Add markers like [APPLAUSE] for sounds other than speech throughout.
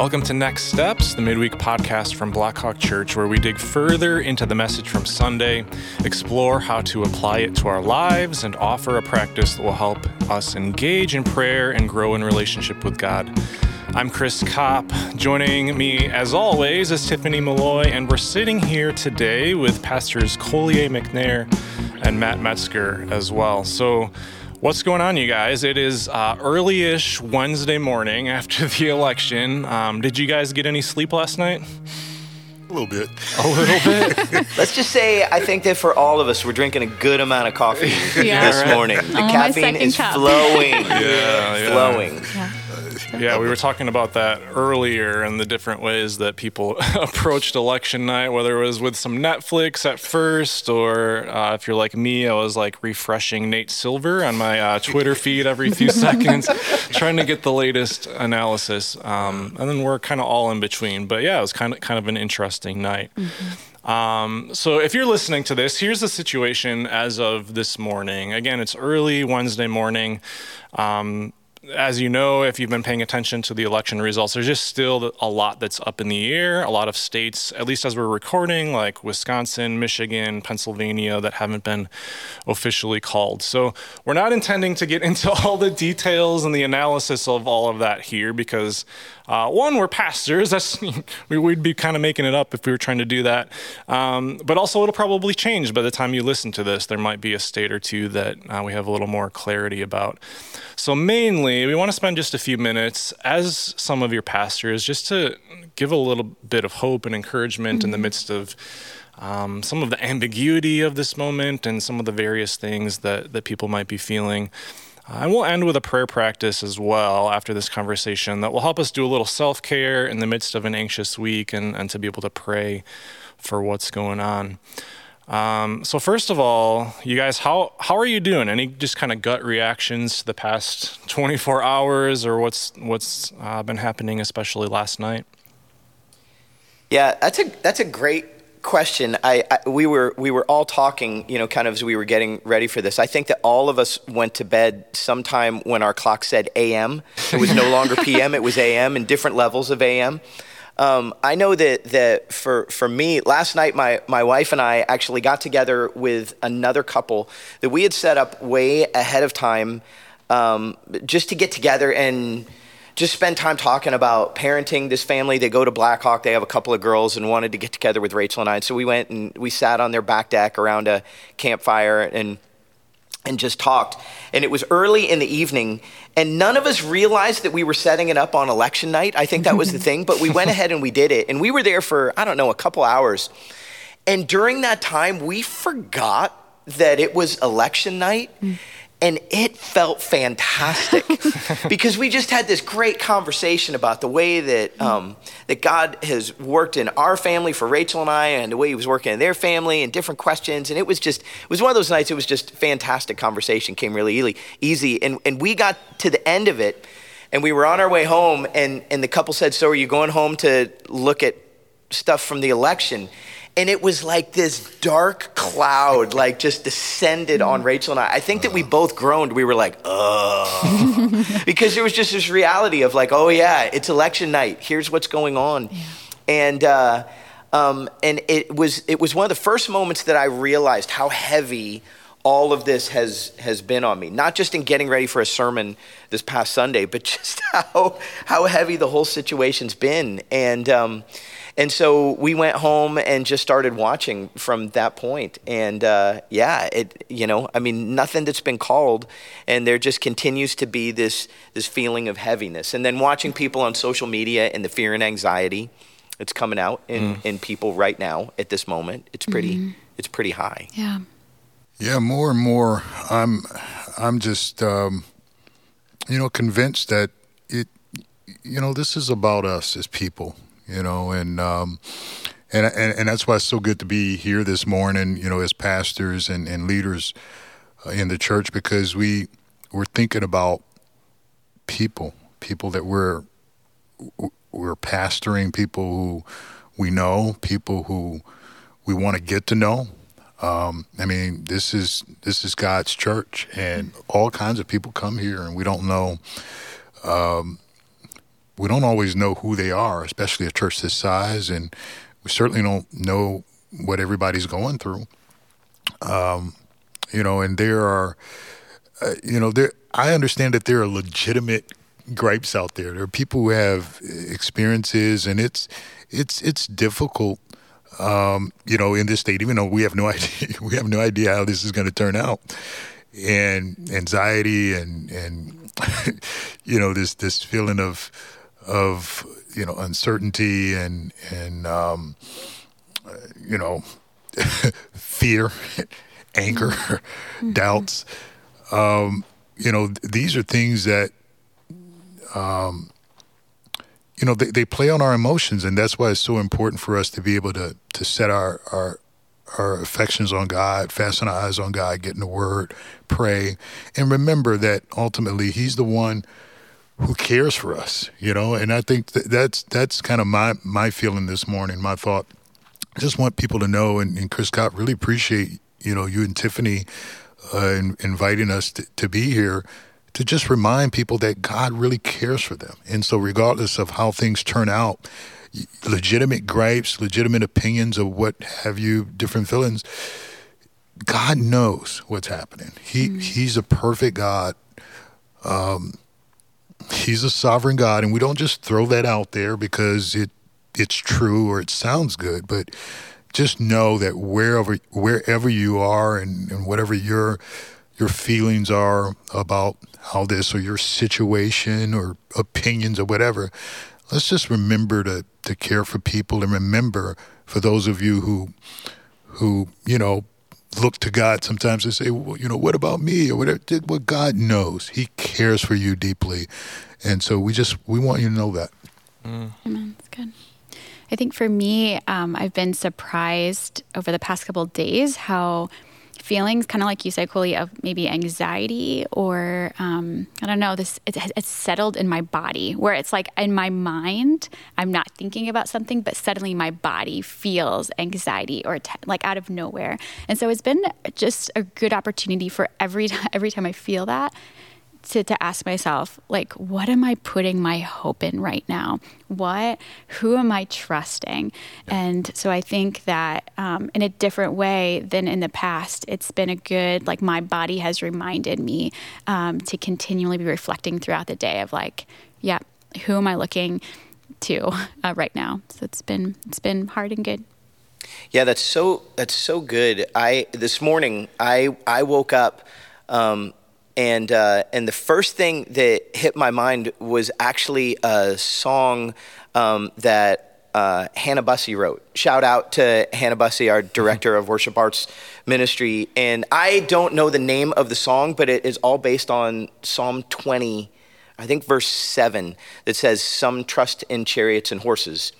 Welcome to Next Steps, the midweek podcast from Blackhawk Church, where we dig further into the message from Sunday, explore how to apply it to our lives, and offer a practice that will help us engage in prayer and grow in relationship with God. I'm Chris Kopp. Joining me, as always, is Tiffany Malloy, and we're sitting here today with Pastors Colier McNair and Matt Metzger as well. So, What's going on, you guys? It is uh, early ish Wednesday morning after [LAUGHS] the election. Um, did you guys get any sleep last night? A little bit. A little [LAUGHS] bit? Let's just say I think that for all of us, we're drinking a good amount of coffee [LAUGHS] Yeah. this morning. The On my caffeine is cup. flowing. Yeah, yeah. Flowing. Yeah. Yeah, we were talking about that earlier and the different ways that people [LAUGHS] approached election night, whether it was with some Netflix at first, or uh, if you're like me, I was like refreshing Nate Silver on my uh, Twitter feed every few [LAUGHS] seconds, trying to get the latest analysis. Um, and then we're kind of all in between. But yeah, it was kind of kind of an interesting night. Um, so if you're listening to this, here's the situation as of this morning. Again, it's early Wednesday morning. Um, as you know, if you've been paying attention to the election results, there's just still a lot that's up in the air. A lot of states, at least as we're recording, like Wisconsin, Michigan, Pennsylvania, that haven't been officially called. So we're not intending to get [LAUGHS] into all the details and the analysis of all of that here because, uh, one, we're pastors. [LAUGHS] That's we would be kind of making it up if we were trying to do that. Um, but also, it'll probably change by the time you listen to this. There might be a state or two that uh, we have a little more clarity about. So, mainly, we want to spend just a few minutes as some of your pastors just to give a little bit of hope and encouragement in the midst of um, some of the ambiguity of this moment and some of the various things that, that people might be feeling. And we'll end with a prayer practice as well after this conversation that will help us do a little self care in the midst of an anxious week and, and to be able to pray for what's going on. Um, so first of all, you guys, how how are you doing? Any just kind of gut reactions to the past 24 hours, or what's what's uh, been happening, especially last night? Yeah, that's a that's a great question. I, I we were we were all talking, you know, kind of as we were getting ready for this. I think that all of us went to bed sometime when our clock said a.m. It was no longer [LAUGHS] p.m. It was a.m. and different levels of a.m. Um, I know that that for for me, last night my my wife and I actually got together with another couple that we had set up way ahead of time, um, just to get together and just spend time talking about parenting this family. They go to Blackhawk. They have a couple of girls and wanted to get together with Rachel and I. So we went and we sat on their back deck around a campfire and and just talked. And it was early in the evening, and none of us realized that we were setting it up on election night. I think that was the [LAUGHS] thing, but we went ahead and we did it. And we were there for, I don't know, a couple hours. And during that time, we forgot that it was election night. Mm. And it felt fantastic [LAUGHS] because we just had this great conversation about the way that um, that God has worked in our family for Rachel and I, and the way He was working in their family, and different questions. And it was just it was one of those nights. It was just fantastic conversation. Came really easy, easy, and and we got to the end of it, and we were on our way home, and and the couple said, "So are you going home to look at stuff from the election?" And it was like this dark cloud like just descended on Rachel and I. I think that we both groaned. We were like, "Oh." [LAUGHS] because there was just this reality of like, "Oh yeah, it's election night. Here's what's going on." And uh, um, and it was it was one of the first moments that I realized how heavy all of this has has been on me. Not just in getting ready for a sermon this past Sunday, but [LAUGHS] just how how heavy the whole situation's been. And um, and so we went home and just started watching from that point. And uh, yeah, it you know, I mean, nothing that's been called, and there just continues to be this this feeling of heaviness. And then watching people on social media and the fear and anxiety that's coming out in, in people right now at this moment. It's pretty it's pretty high. Yeah. Yeah, more and more, I'm, I'm just, um, you know, convinced that it, you know, this is about us as people, you know, and, um, and, and, and that's why it's so good to be here this morning, you know, as pastors and, and leaders uh, in the church, because we, we're thinking about people, people that we're, we're pastoring, people who we know, people who we want to get to know. Um, I mean, this is this is God's church, and all kinds of people come here, and we don't know. Um, we don't always know who they are, especially a church this size, and we certainly don't know what everybody's going through. Um, you know, and there are, uh, you know, there. I understand that there are legitimate gripes out there. There are people who have experiences, and it's it's it's difficult. Um, you know, in this state, even though we have no [LAUGHS] idea, we have no idea how this is going to turn out, and anxiety and and [LAUGHS] you know this this feeling of of you know uncertainty and and um, you know [LAUGHS] fear, [LAUGHS] anger, mm-hmm. doubts. Um, you know, th- these are things that um, you know they, they play on our emotions, and that's why it's so important for us to be able to to set our our our affections on God, fasten our eyes on God, get in the Word, pray, and remember that ultimately He's the one who cares for us, you know. And I think that that's that's kind of my my feeling this morning, my thought. I just want people to know, and, and Chris Scott really appreciate you know you and Tiffany uh, in, inviting us to, to be here to just remind people that God really cares for them. And so, regardless of how things turn out, legitimate gripes, legitimate opinions of what have you, different feelings, God knows what's happening. He mm. He's a perfect God. Um, he's a sovereign God, and we don't just throw that out there because it it's true or it sounds good, but just know that wherever wherever you are and, and whatever your your feelings are about how this or your situation or opinions or whatever, let's just remember to to care for people and remember for those of you who who you know look to God sometimes and say, well, you know, what about me or whatever? Did What God knows, He cares for you deeply, and so we just we want you to know that. Mm. Amen. That's good. I think for me, um, I've been surprised over the past couple days how feelings, kind of like you said, Coley, of maybe anxiety or um, I don't know, this it's, it's, settled in my body where it's like in my mind, I'm not thinking about something, but suddenly my body feels anxiety or t- like out of nowhere. And so it's been just a good opportunity for every [LAUGHS] every time I feel that to, to ask myself like what am i putting my hope in right now? What who am i trusting? And so i think that um, in a different way than in the past it's been a good like my body has reminded me um, to continually be reflecting throughout the day of like yeah who am i looking to uh, right now? So it's been it's been hard and good. Yeah that's so that's so good. I this morning i i woke up um, and uh, and the first thing that hit my mind was actually a song um, that uh, Hannah Bussey wrote. Shout out to Hannah Bussey, our director of worship arts ministry. And I don't know the name of the song, but it is all based on Psalm 20, I think verse 7, that says, Some trust in chariots and horses,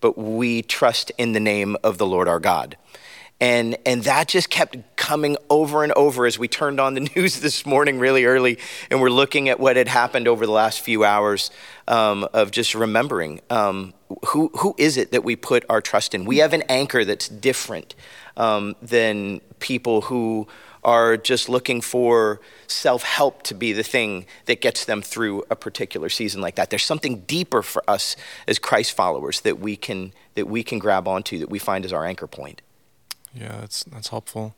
but we trust in the name of the Lord our God. And, and that just kept coming over and over as we turned on the [LAUGHS] news this morning really early and we're looking at what had happened over the last few hours um, of just remembering um, who, who is it that we put our trust in. We have an anchor that's different um, than people who are just looking for self help to be the thing that gets them through a particular season like that. There's something deeper for us as Christ followers that we can, that we can grab onto, that we find as our anchor point. Yeah, that's that's helpful.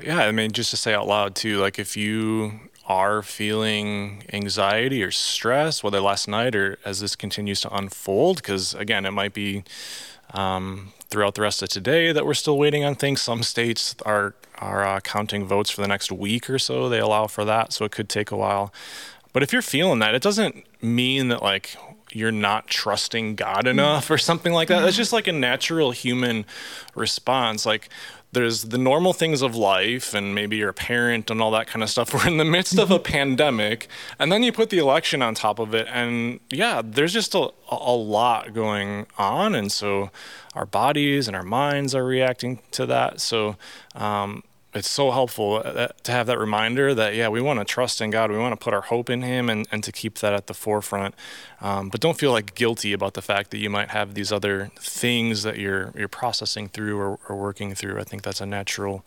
Yeah, I mean, just to say out loud too, like if you are feeling anxiety or stress, whether last night or as this continues to unfold, because again, it might be um, throughout the rest of today that we're still waiting on things. Some states are are uh, counting votes for the next week or so. They allow for that, so it could take a while. But if you're feeling that, it doesn't mean that like you're not trusting God enough or something like that. That's just like a natural human response. Like there's the normal things of life and maybe you're a parent and all that kind of stuff. [LAUGHS] We're in the midst of a pandemic and then you put the election on top of it and yeah, there's just a, a lot going on. And so our bodies and our minds are reacting to that. So, um, it's so helpful uh, to have that reminder that yeah we want to trust in god we want to put our hope in him and, and to keep that at the forefront. Um, but don't feel like guilty about the fact that you might have these other things that you're you're processing through or, or working through. I think that's a natural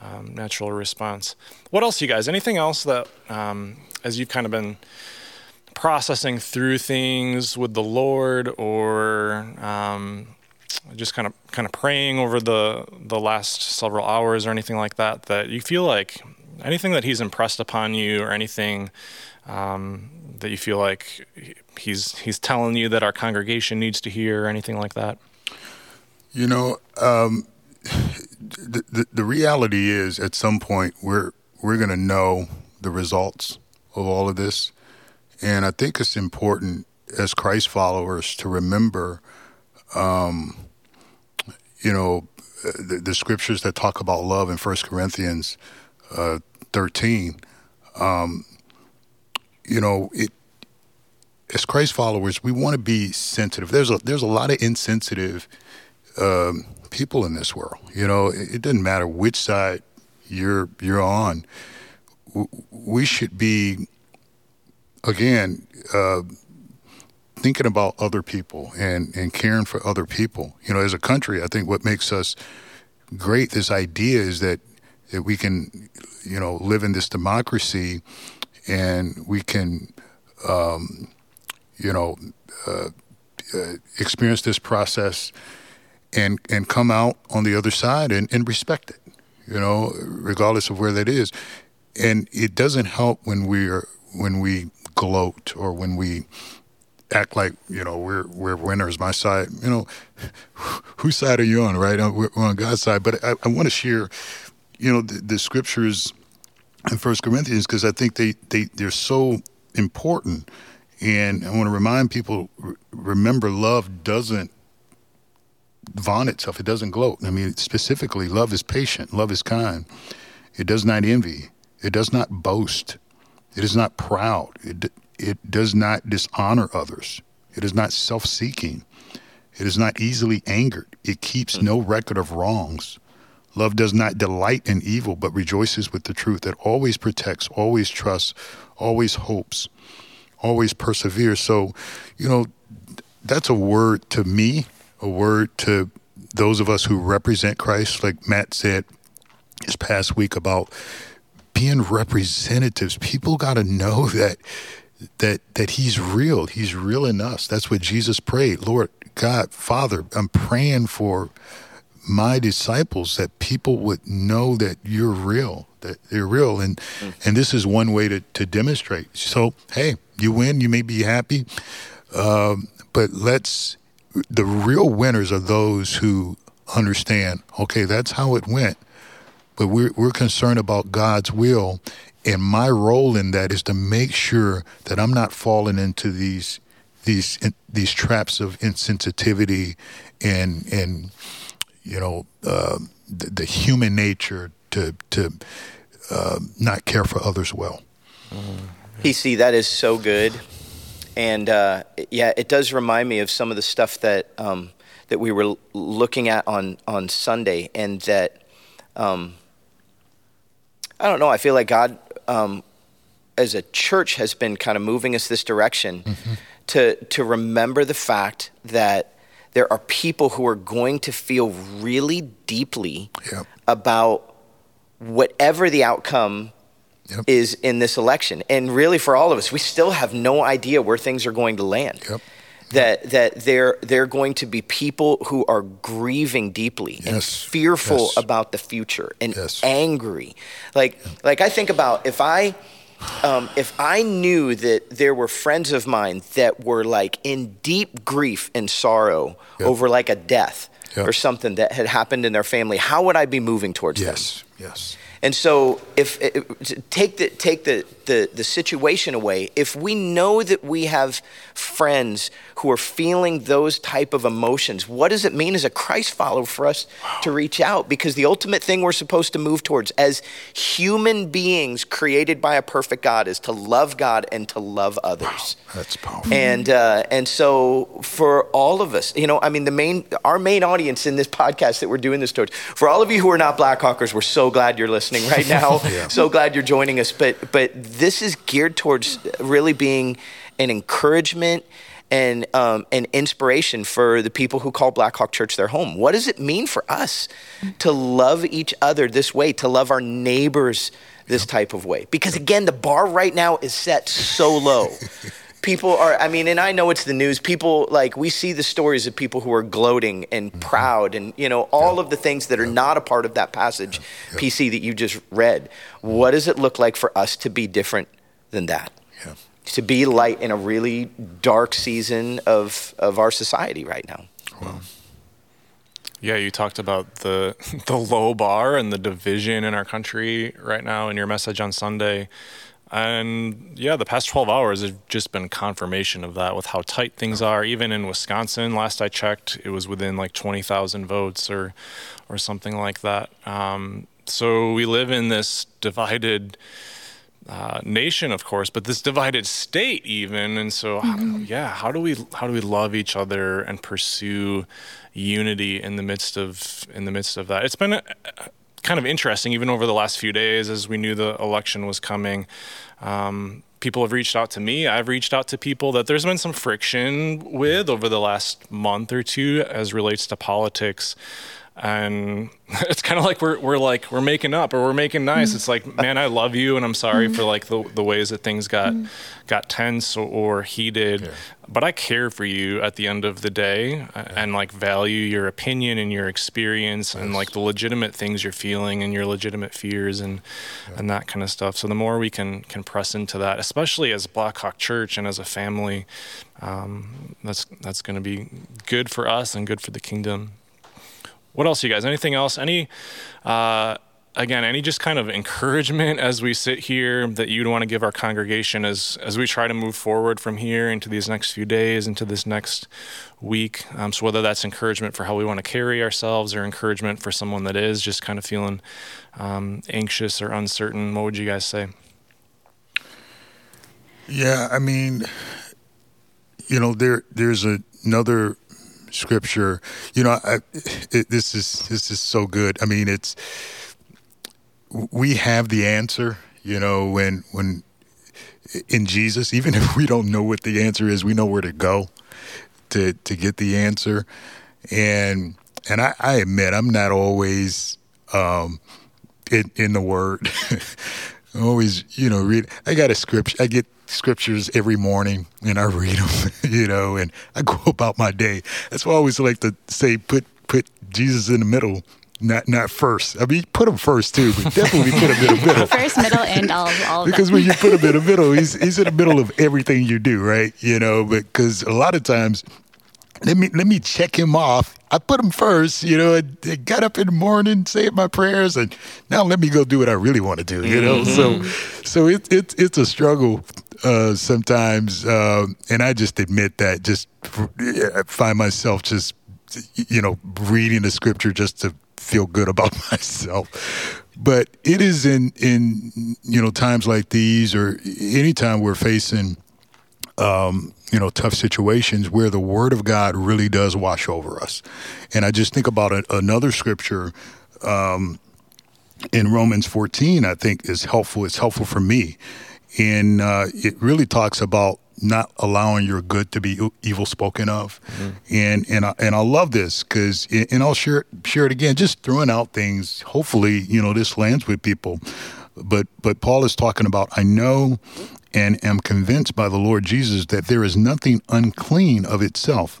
um, natural response. What else you guys? Anything else that um, as you've kind of been processing through things with the Lord, or um, just kind of kind of praying over the the last several hours or anything like that, that you feel like anything that He's impressed upon you, or anything um, that you feel like He's He's telling you that our congregation needs to hear, or anything like that. You know, um, the, the, the reality is, at some point, we're we're going to know the results of all of this, and I think it's important as Christ followers to remember, um, you know, the, the, scriptures that talk about love in First Corinthians uh, thirteen. Um, you know, it as Christ followers, we want to be sensitive. There's a there's a lot of insensitive um, people in this world. You know, it, it, doesn't matter which side you're you're on. We should be again uh, thinking about other people and and caring for other people. You know, as a country, I think what makes us great this idea is that that we can you know live in this democracy and we can um, you know uh, uh, experience this process and and come out on the other side and, and respect it, you know, regardless of where that is. And it doesn't help when we're when we gloat or when we act like you know we're we're winners. My side, you know, [LAUGHS] whose side are you on? Right, uh, we're on God's side. But I, I want to share, you know, the, the scriptures in First Corinthians because I think they they they're so important. And I want to remind people: remember, love doesn't vaunt itself. It doesn't gloat. I mean, specifically, love is patient, love is kind. It does not envy. It does not boast. It is not proud. It, it does not dishonor others. It is not self seeking. It is not easily angered. It keeps hmm. no record of wrongs. Love does not delight in evil, but rejoices with the truth. It always protects, always trusts, always hopes, always perseveres. So, you know, that's a word to me a word to those of us who represent Christ, like Matt said this past week about being representatives. People got to know [LAUGHS] that that that He's real. He's real in us. That's what Jesus prayed. Lord God, Father, I'm praying for my disciples that people would know that you're real, that they're real, and mm. and this is one way to to demonstrate. So hey, you win. You may be happy, um, but let's the real winners are those who understand, okay, that's how it went, but we're, we're concerned about God's will. And my role in that is to make sure that I'm not falling into these these these traps of insensitivity and and you know uh, the, the, human nature to to uh, not care for others well. PC, that is so good and uh, yeah, it does remind me of some of the stuff that um, that we were looking at on on Sunday, and that um, I don't know. I feel like God, um, as a church, has been kind of moving us this direction mm-hmm. to to remember the fact that there are people who are going to feel really deeply yep. about whatever the outcome yep. is in this election. And really, for all of us, we still have no idea where things are going to land. Yep. That that they're they're going to be people who are grieving deeply yes. and fearful yes. about the future and yes. angry. Like like I think about if I um, if I knew that there were friends of mine that were like in deep grief and sorrow yep. over like a death yep. or something that had happened in their family, how would I be moving towards yes. them? Yes. Yes. And so, if, if take the take the, the the situation away, if we know that we have friends who are feeling those type of emotions, what does it mean as a Christ follower for us to reach out? Because the ultimate thing we're supposed to move towards as human beings created by a perfect God is to love God and to love others. Wow, that's powerful. And uh, and so for all of us, you know, I mean, the main our main audience in this podcast that we're doing this towards, for all of you who are not Blackhawkers, we're so glad you're listening listening right [LAUGHS] now. yeah. So glad you're joining us. But but this is geared towards really being an encouragement and um, an inspiration for the people who call Blackhawk Church their home. What does it mean for us to love each other this way, to love our neighbors this type of way? Because again, the bar right now is set so low. [LAUGHS] people are i mean and i know it's the news people like we see the stories of people who are gloating and mm-hmm. proud and you know all yeah. of the things that are yeah. not a part of that passage yeah. pc that you just read what does it look like for us to be different than that to be light in a really dark season of of our society right now wow. Yeah, you talked about the [LAUGHS] the low bar and the division in our country right now in your message on Sunday. And yeah, the past 12 hours have just been confirmation of that with how tight things are. Even in Wisconsin, last I checked, it was within like 20,000 votes or, or something like that. Um, so we live in this divided uh, nation, of course, but this divided state even. And so, mm-hmm. how, yeah, how do we how do we love each other and pursue unity in the midst of in the midst of that? It's been. A, kind of interesting, even over the last few days, as we knew the election was coming. Um, people have reached out to me. I've reached out to people that there's been some friction with over the last month or two as relates to politics and [LAUGHS] it's kind of like we're we're like we're making up or we're making nice. Mm. It's like, man, I love you, and I'm sorry mm. for like the the ways that things got mm. got tense or, or heated. Yeah. But I care for you at the end of the day, yeah. and like value your opinion and your experience, yes. and like the legitimate things you're feeling and your legitimate fears and yeah. and that kind of stuff. So the more we can can press into that, especially as Blackhawk Church and as a family, um, that's that's going to be good for us and good for the kingdom what else, you guys? Anything else? Any, uh, again, any just kind of encouragement as we sit here that you'd want to give our congregation as as we try to move forward from here into these next few days, into this next week. Um, so whether that's encouragement for how we want to carry ourselves, or encouragement for someone that is just kind of feeling um, anxious or uncertain, what would you guys say? Yeah, I mean, you know, there there's a, another scripture. You know, I, it, this is this is so good. I mean, it's we have the answer. You know, when when in Jesus, even [LAUGHS] if we don't know what the answer is, we know where to go to to get the answer. And and I, I admit I'm not always um, in in the Word. [LAUGHS] always, you know, read. I got a script. I get scriptures every morning and I read them, [LAUGHS] you know, and I go about my day. That's why I always like to say, put put Jesus in the middle. Not not first. I mean, put him first too, but definitely put him in the middle. [LAUGHS] First, middle, and all, all because when you put him in the middle, he's he's in the middle of everything you do, right? You know, because a lot of times let me let me check him off. I put him first, you know. I, I got up in the morning, said my prayers, and now let me go do what I really want to do, you know. Mm-hmm. So, so it, it it's a struggle uh, sometimes, uh, and I just admit that. Just I find myself just you know reading the scripture just to feel good about [LAUGHS] myself. But it is in in you know times like these, or anytime we're facing um, you know, tough situations where the Word of God really does wash over us. And I just think about a, another scripture um, in Romans 14. I think is helpful. It's helpful for me, and uh, it really talks about not allowing your good to be evil spoken of, mm-hmm. and and I, and I love this because and I'll share share it again. Just throwing out things. Hopefully, you know, this lands with people. But but Paul is talking about. I know and am convinced by the Lord Jesus that there is nothing unclean of itself,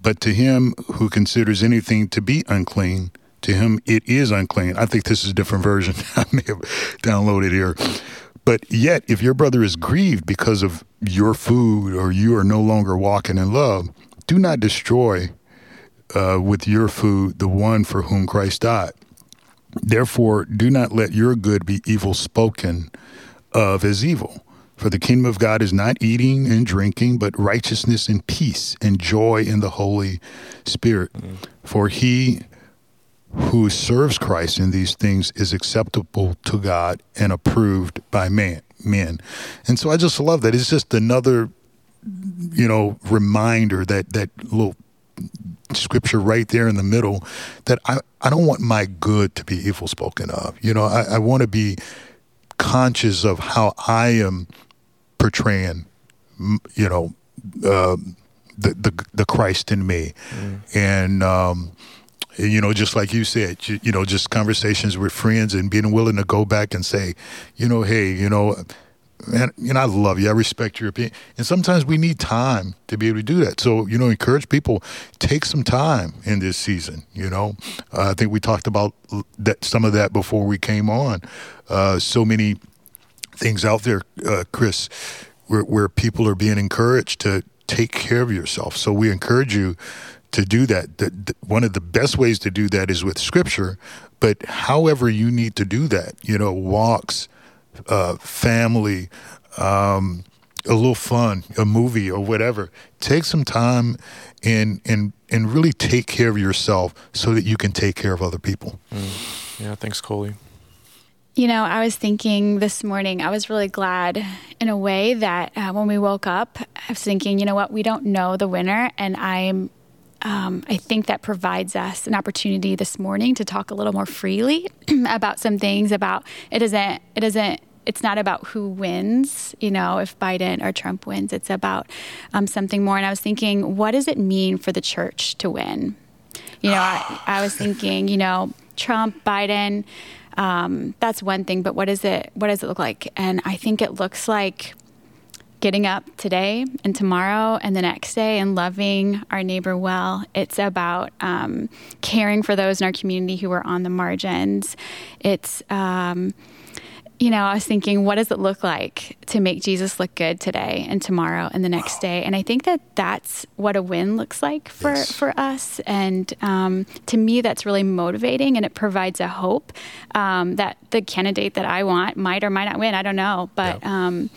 but to him who considers anything to be unclean, to him it is unclean. I think this is a different version. [LAUGHS] I may have downloaded here. But yet, if your brother is grieved because of your food or you are no longer walking in love, do not destroy uh, with your food the one for whom Christ died. Therefore, do not let your good be evil spoken of as evil. For the kingdom of God is not eating and drinking, but righteousness and peace and joy in the Holy Spirit. Mm-hmm. For he who serves Christ in these things is acceptable to God and approved by man men. And so I just love that. It's just another you know reminder that that little scripture right there in the middle that I, I don't want my good to be evil spoken of. You know, I, I want to be conscious of how I am portraying, you know, uh, the, the the Christ in me, mm. and um, you know, just like you said, you, you, know, just conversations with friends and being willing to go back and say, you know, hey, you know, man, you know, I love you. I respect your opinion. And sometimes we need time to be able to do that. So, you know, encourage people, take some time in this season. You know, uh, I think we talked about that some of that before we came on. Uh, so many things out there, uh, Chris, where, where people are being encouraged to take care of yourself. So we encourage you to do that. The, the, one of the best ways to do that is with scripture, but however you need to do that, you know, walks, uh, family, um, a little fun, a movie or whatever. Take some time and and and really take care of yourself so that you can take care of other people. Mm. Yeah, thanks, Coley. You know, I was thinking this morning, I was really glad in a way that uh, when we woke up, I was thinking, you know what, we don't know the winner. And I'm um, I think that provides us an opportunity this morning to talk a little more freely [CLEARS THROAT] about some things. About it isn't it isn't it's not about who wins, you know, if Biden or Trump wins. It's about um, something more. And I was thinking, what does it mean for the church to win? You know, I, I was [SIGHS] thinking, you know, Trump, Biden. Um, that's one thing, but what is it? What does it look like? And I think it looks like getting up today and tomorrow and the next day and loving our neighbor well. It's about um, caring for those in our community who are on the margins. It's, um, you know, I was thinking, what does it look like to make Jesus look good today and tomorrow and the next wow. day? And I think that that's what a win looks like for, yes. for us. And um, to me, that's really motivating and it provides a hope um, that the candidate that I want might or might not win. I don't know. But, yeah. um,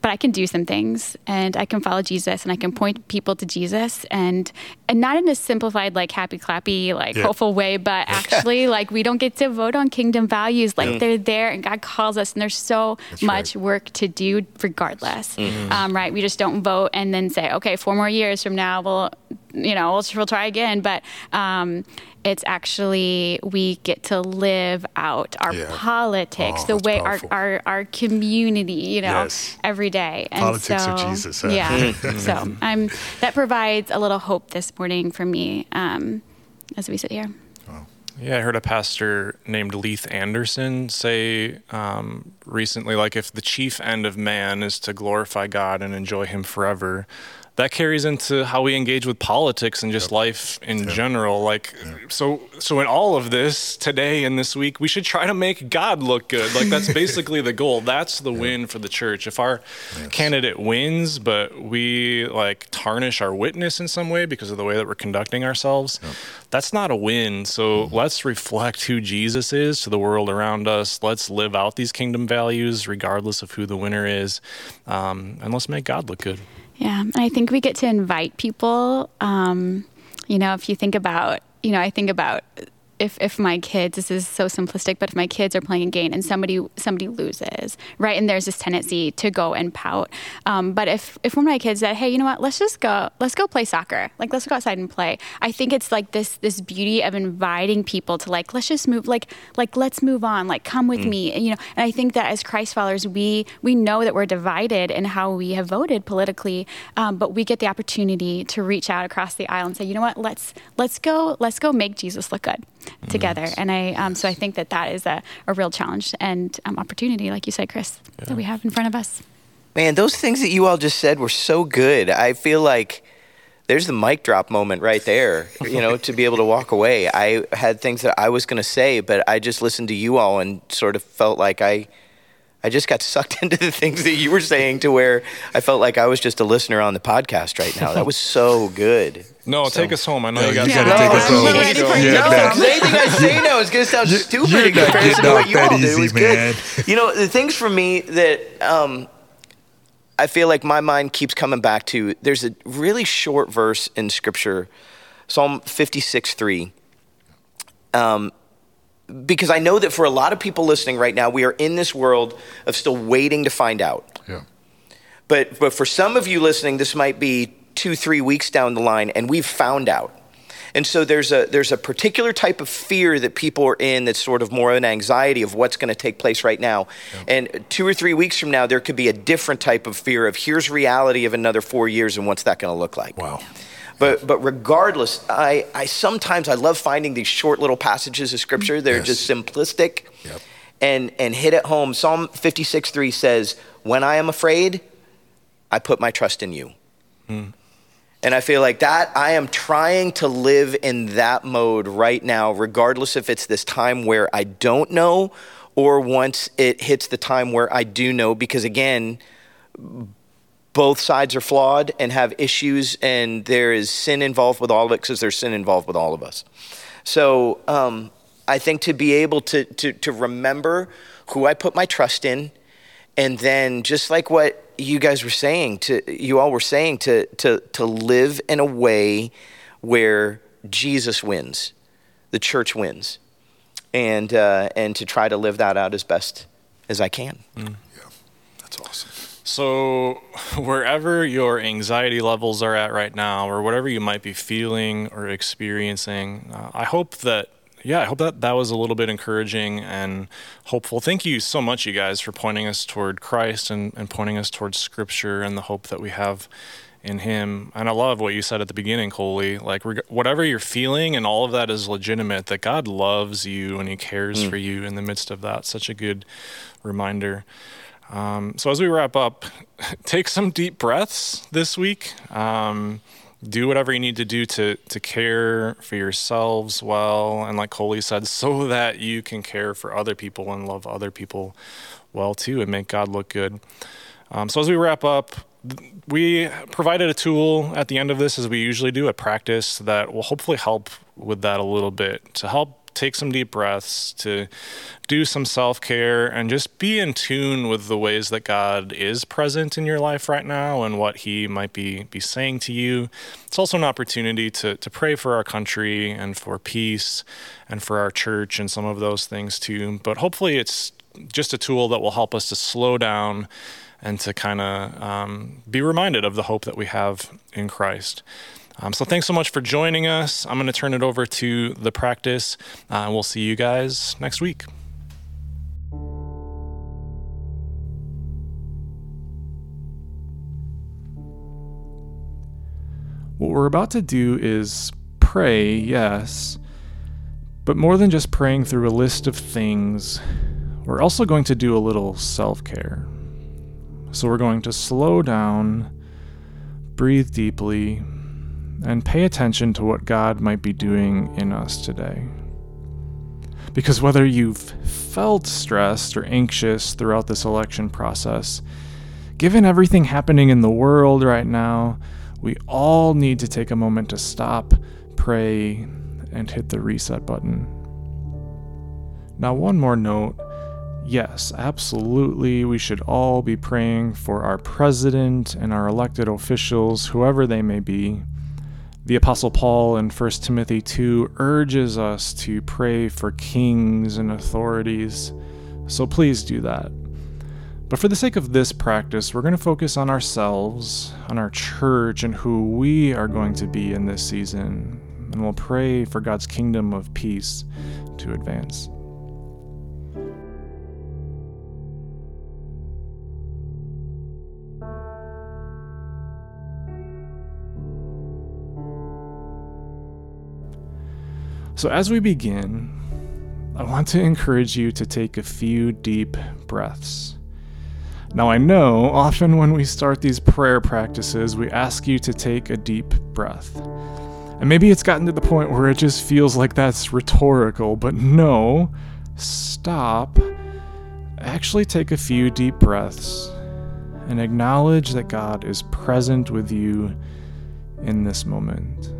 but I can do some things and I can follow Jesus and I can point people to Jesus and and not in a simplified like happy clappy like yeah. hopeful way, but actually [LAUGHS] like we don't get to vote on kingdom values. Like yeah. they're there and God calls us and there's so That's much right. work to do regardless. Mm-hmm. Um, right? We just don't vote and then say, okay, four more years from now we'll you know we'll, we'll try again. But um, it's actually we get to live out our yeah. politics, oh, the way our, our, our community, you know, yes. every day. And politics so, of Jesus. Huh? Yeah. [LAUGHS] so I'm that provides a little hope this morning for me um, as we sit here. Yeah, I heard a pastor named Leith Anderson say um, recently, like, if the chief end of man is to glorify God and enjoy Him forever, that carries into how we engage with politics and just yep. life in yep. general like yep. so so in all of this today and this week we should try to make god look good like that's [LAUGHS] basically the goal that's the win for the church if our yes. candidate wins but we like tarnish our witness in some way because of the way that we're conducting ourselves that's not a win so mm-hmm. let's reflect who jesus is to the world around us let's live out these kingdom values regardless of who the winner is um, and let's make god look good yeah, and I think we get to invite people. Um, you know, if you think about, you know, I think about if if my kids this is so simplistic but if my kids are playing a game and somebody somebody loses right and there's this tendency to go and pout um, but if if one of my kids said hey you know what let's just go let's go play soccer like let's go outside and play i think it's like this this beauty of inviting people to like let's just move like like let's move on like come with mm. me and, you know and i think that as christ followers we we know that we're divided in how we have voted politically um, but we get the opportunity to reach out across the aisle and say you know what let's let's go let's go make jesus look good together. Nice. And I, um, so I think that that is a, a real challenge and um, opportunity, like you said, Chris, yeah. that we have in front of us. Man, those things that you all just said were so good. I feel like there's the mic drop moment right there, you know, to be able to walk away. I had things that I was going to say, but I just listened to you all and sort of felt like I I just got [LAUGHS] sucked into the things that you were saying to where I felt like I was just a listener on the podcast right now. That was so good. No, so, take us home. I know no, you got to take us home. Yeah, no, anything I say now is going to sound stupid in comparison to what you all did. It was man. good. You know, the things for me that um, I feel like my mind keeps coming back to, there's a really short verse in Scripture, Psalm 56 3. Um, because I know that for a lot of people listening right now, we are in this world of still waiting to find out. Yeah. But but for some of you listening, this might be two, three weeks down the line, and we've found out. And so there's a there's a particular type of fear that people are in that's sort of more an anxiety of what's going to take place right now. Yeah. And two or three weeks from now, there could be a different type of fear of here's reality of another four years and what's that going to look like. Wow. But but regardless, I, I sometimes I love finding these short little passages of scripture. They're yes. just simplistic. Yep. and, and hit it home. Psalm 56 3 says, When I am afraid, I put my trust in you. Mm. And I feel like that, I am trying to live in that mode right now, regardless if it's this time where I don't know or once it hits the time where I do know, because again, both sides are flawed and have issues, and there is sin involved with all of it because there's sin involved with all of us. So um, I think to be able to, to, to remember who I put my trust in, and then just like what you guys were saying, to you all were saying, to to to live in a way where Jesus wins, the church wins, and uh, and to try to live that out as best as I can. Mm. Yeah, that's awesome. So, [LAUGHS] wherever your anxiety levels are at right now, or whatever you might be feeling or experiencing, uh, I hope that yeah, I hope that that was a little bit encouraging and hopeful. Thank you so much, you guys, for pointing us toward Christ and, and pointing us towards Scripture and the hope that we have in Him. And I love what you said at the beginning, Coley. Like, whatever you're feeling and all of that is legitimate, that God loves you and He cares mm. for you in the midst of that. Such a good reminder. Um, so, as we wrap up, [LAUGHS] take some deep breaths this week. Um, do whatever you need to do to to care for yourselves well and like Coley said [LAUGHS] so that you can care for other people and love other people well too and make God look good. Um, so as we wrap up, we provided a tool at the end of this as we usually do, a practice that will hopefully help with that a little bit to help take some deep breaths, to do some self care, and just be in tune with the ways that God is present in your life right now and what He might be, be saying to you. It's also an opportunity to, to pray for our country and for peace and for our church and some of those things too. But hopefully, it's just a tool that will help us to slow down and to kind of um, be reminded of the hope that we have in Christ. Um, so thanks so much for joining us. I'm going to turn it over to the practice, uh, and we'll see you guys next week. What we're about to do is pray, yes, but more than just praying through a list of things, we're also going to do a little self care. So we're going to slow down, breathe deeply, and pay attention to what God might be doing in us today. Because whether you've felt stressed or anxious throughout this election process, given everything happening in the world right now, we all need to take a moment to stop, pray, and hit the reset button. Now, one more note. Yes, absolutely, we should all be praying for our president and our elected officials, whoever they may be. The Apostle Paul in 1 Timothy 2 urges us to pray for kings and authorities, so please do that. But for the sake of this practice, we're going to focus on ourselves, on our church, and who we are going to be in this season, and we'll pray for God's kingdom of peace to advance. So, as we begin, I want to encourage you to take a few deep breaths. Now, I know often when we start these prayer practices, we ask you to take a deep breath. And maybe it's gotten to the point where it just feels like that's rhetorical, but no, stop. Actually, take a few deep breaths and acknowledge that God is present with you in this moment.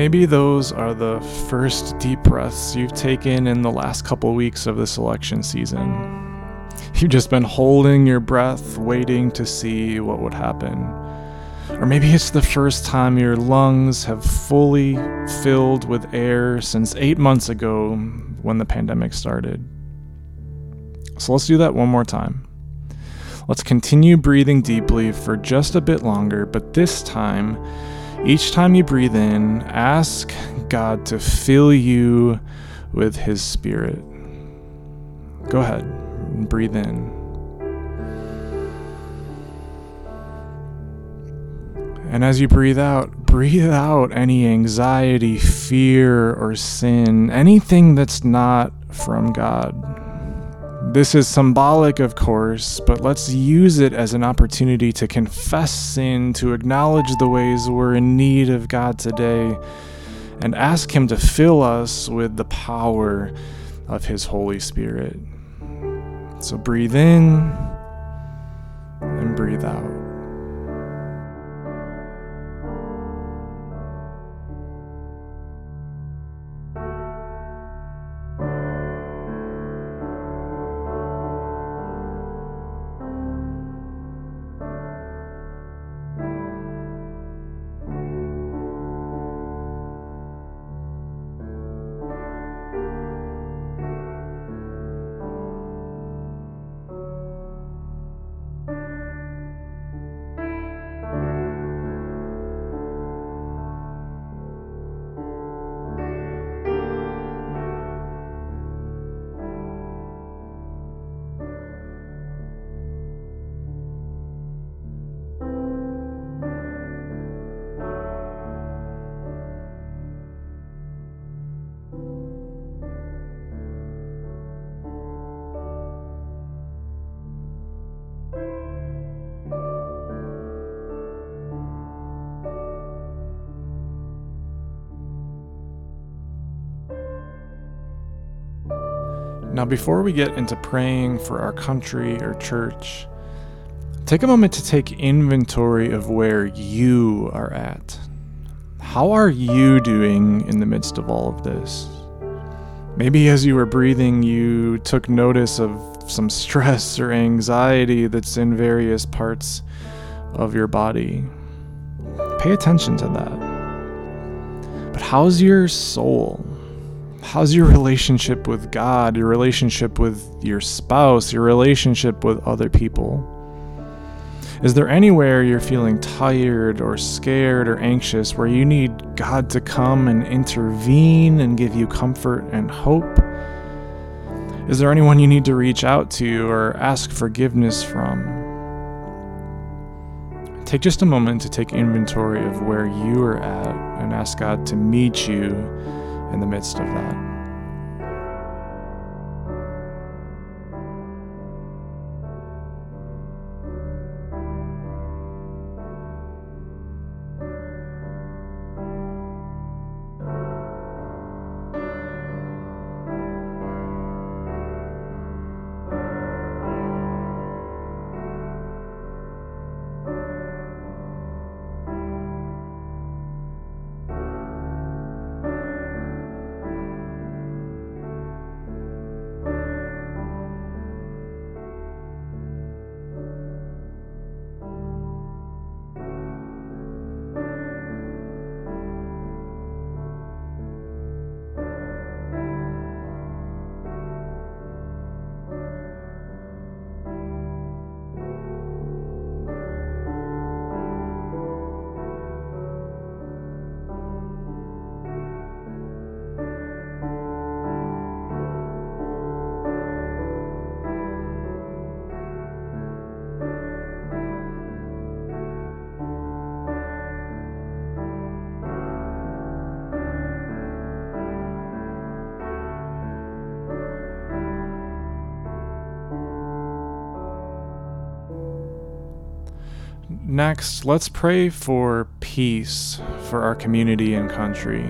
Maybe those are the first deep breaths you've taken in the last couple weeks of this election season. You've just been holding your breath, waiting to see what would happen. Or maybe it's the first time your lungs have fully filled with air since eight months ago, when the pandemic started. So let's do that one more time. Let's continue breathing deeply for just a bit longer, but this time, each time you breathe in, ask God to fill you with His Spirit. Go ahead and breathe in. And as you breathe out, breathe out any anxiety, fear, or sin, anything that's not from God. This is symbolic, of course, but let's use it as an opportunity to confess sin, to acknowledge the ways we're in need of God today, and ask Him to fill us with the power of His Holy Spirit. So breathe in and breathe out. Now, before we get into praying for our country or church, take a moment to take inventory of where you are at. How are you doing in the midst of all of this? Maybe as you were breathing, you took notice of some stress or anxiety that's in various parts of your body. Pay attention to that. But how's your soul? How's your relationship with God, your relationship with your spouse, your relationship with other people? Is there anywhere you're feeling tired or scared or anxious where you need God to come and intervene and give you comfort and hope? Is there anyone you need to reach out to or ask forgiveness from? Take just a moment to take inventory of where you are at and ask God to meet you in the midst of that. Next, let's pray for peace for our community and country.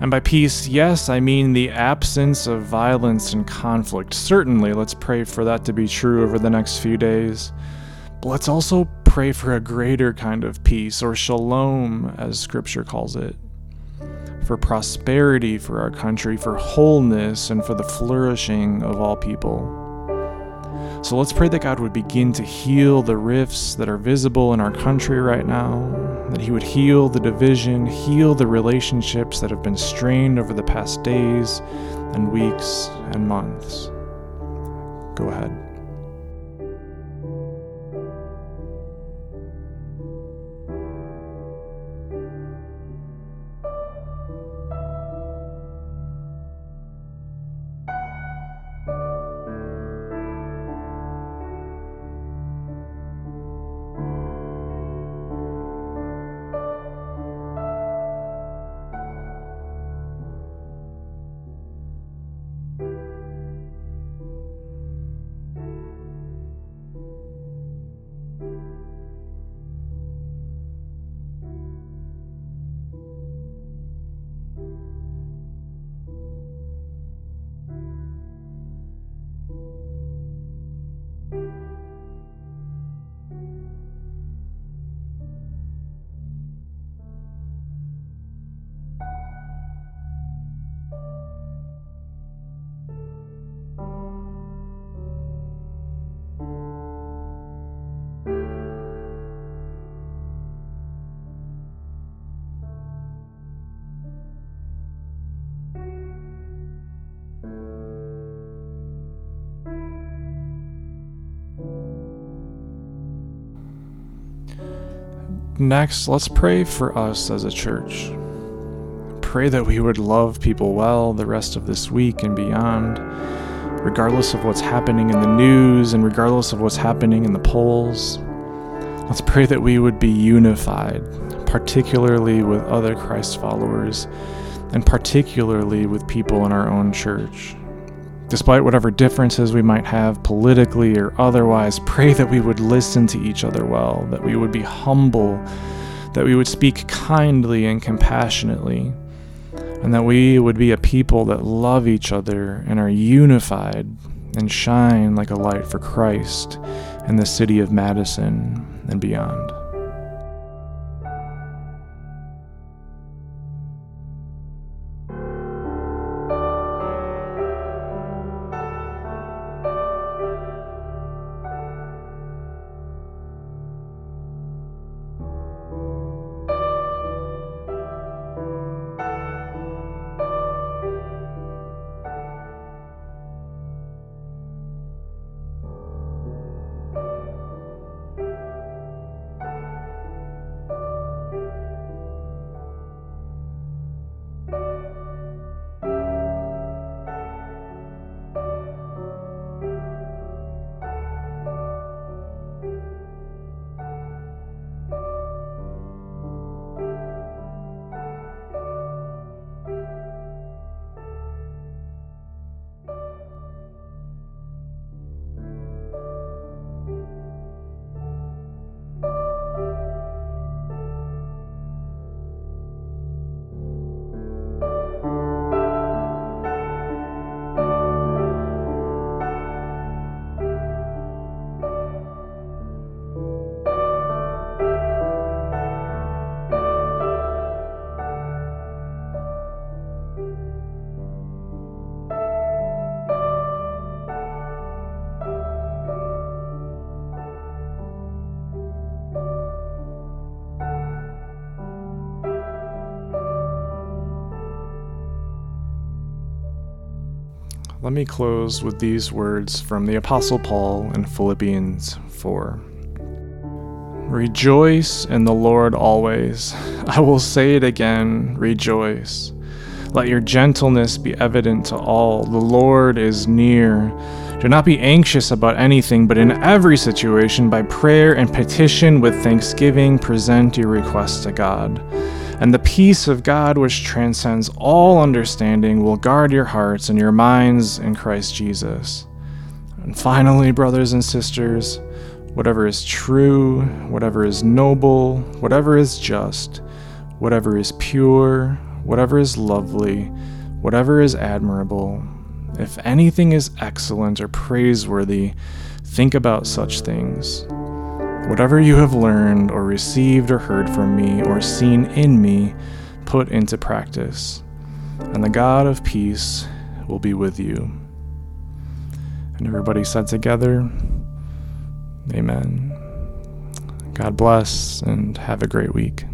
And by peace, yes, I mean the absence of violence and conflict. Certainly, let's pray for that to be true over the next few days. But let's also pray for a greater kind of peace, or shalom, as scripture calls it. For prosperity for our country, for wholeness, and for the flourishing of all people. So let's pray that God would begin to heal the rifts that are visible in our country right now. that He would heal the division, heal the relationships that have been strained over the past days and weeks and months. Go ahead. Next, let's pray for us as a church. Pray that we would love people well the rest of this week and beyond, regardless of what's happening in the news and regardless of what's happening in the polls. Let's pray that we would be unified, particularly with other Christ followers, and particularly with people in our own church despite whatever differences we might have politically or otherwise, [LAUGHS] pray that we would listen to each other well, that we would be humble, that we would speak kindly and compassionately, and that we would be a people that love each other and are unified and shine like a light for Christ in the city of Madison and beyond. Let me close with these words from the Apostle Paul in Philippians 4. Rejoice in the Lord always. I will say it again, rejoice. Let your gentleness be evident to all. The Lord is near. Do not be anxious about anything, but in every situation, by prayer and petition with thanksgiving, present your requests to God and the peace of God, which transcends all understanding, will guard your hearts and your minds in Christ Jesus. And finally, brothers and sisters, whatever is true, whatever is noble, whatever is just, whatever is pure, whatever is lovely, whatever is admirable, if anything is excellent or praiseworthy, think about such things. Whatever you have learned or received or heard from me or seen in me, put into practice, and the God of peace will be with you. And everybody said together, Amen. God bless and have a great week.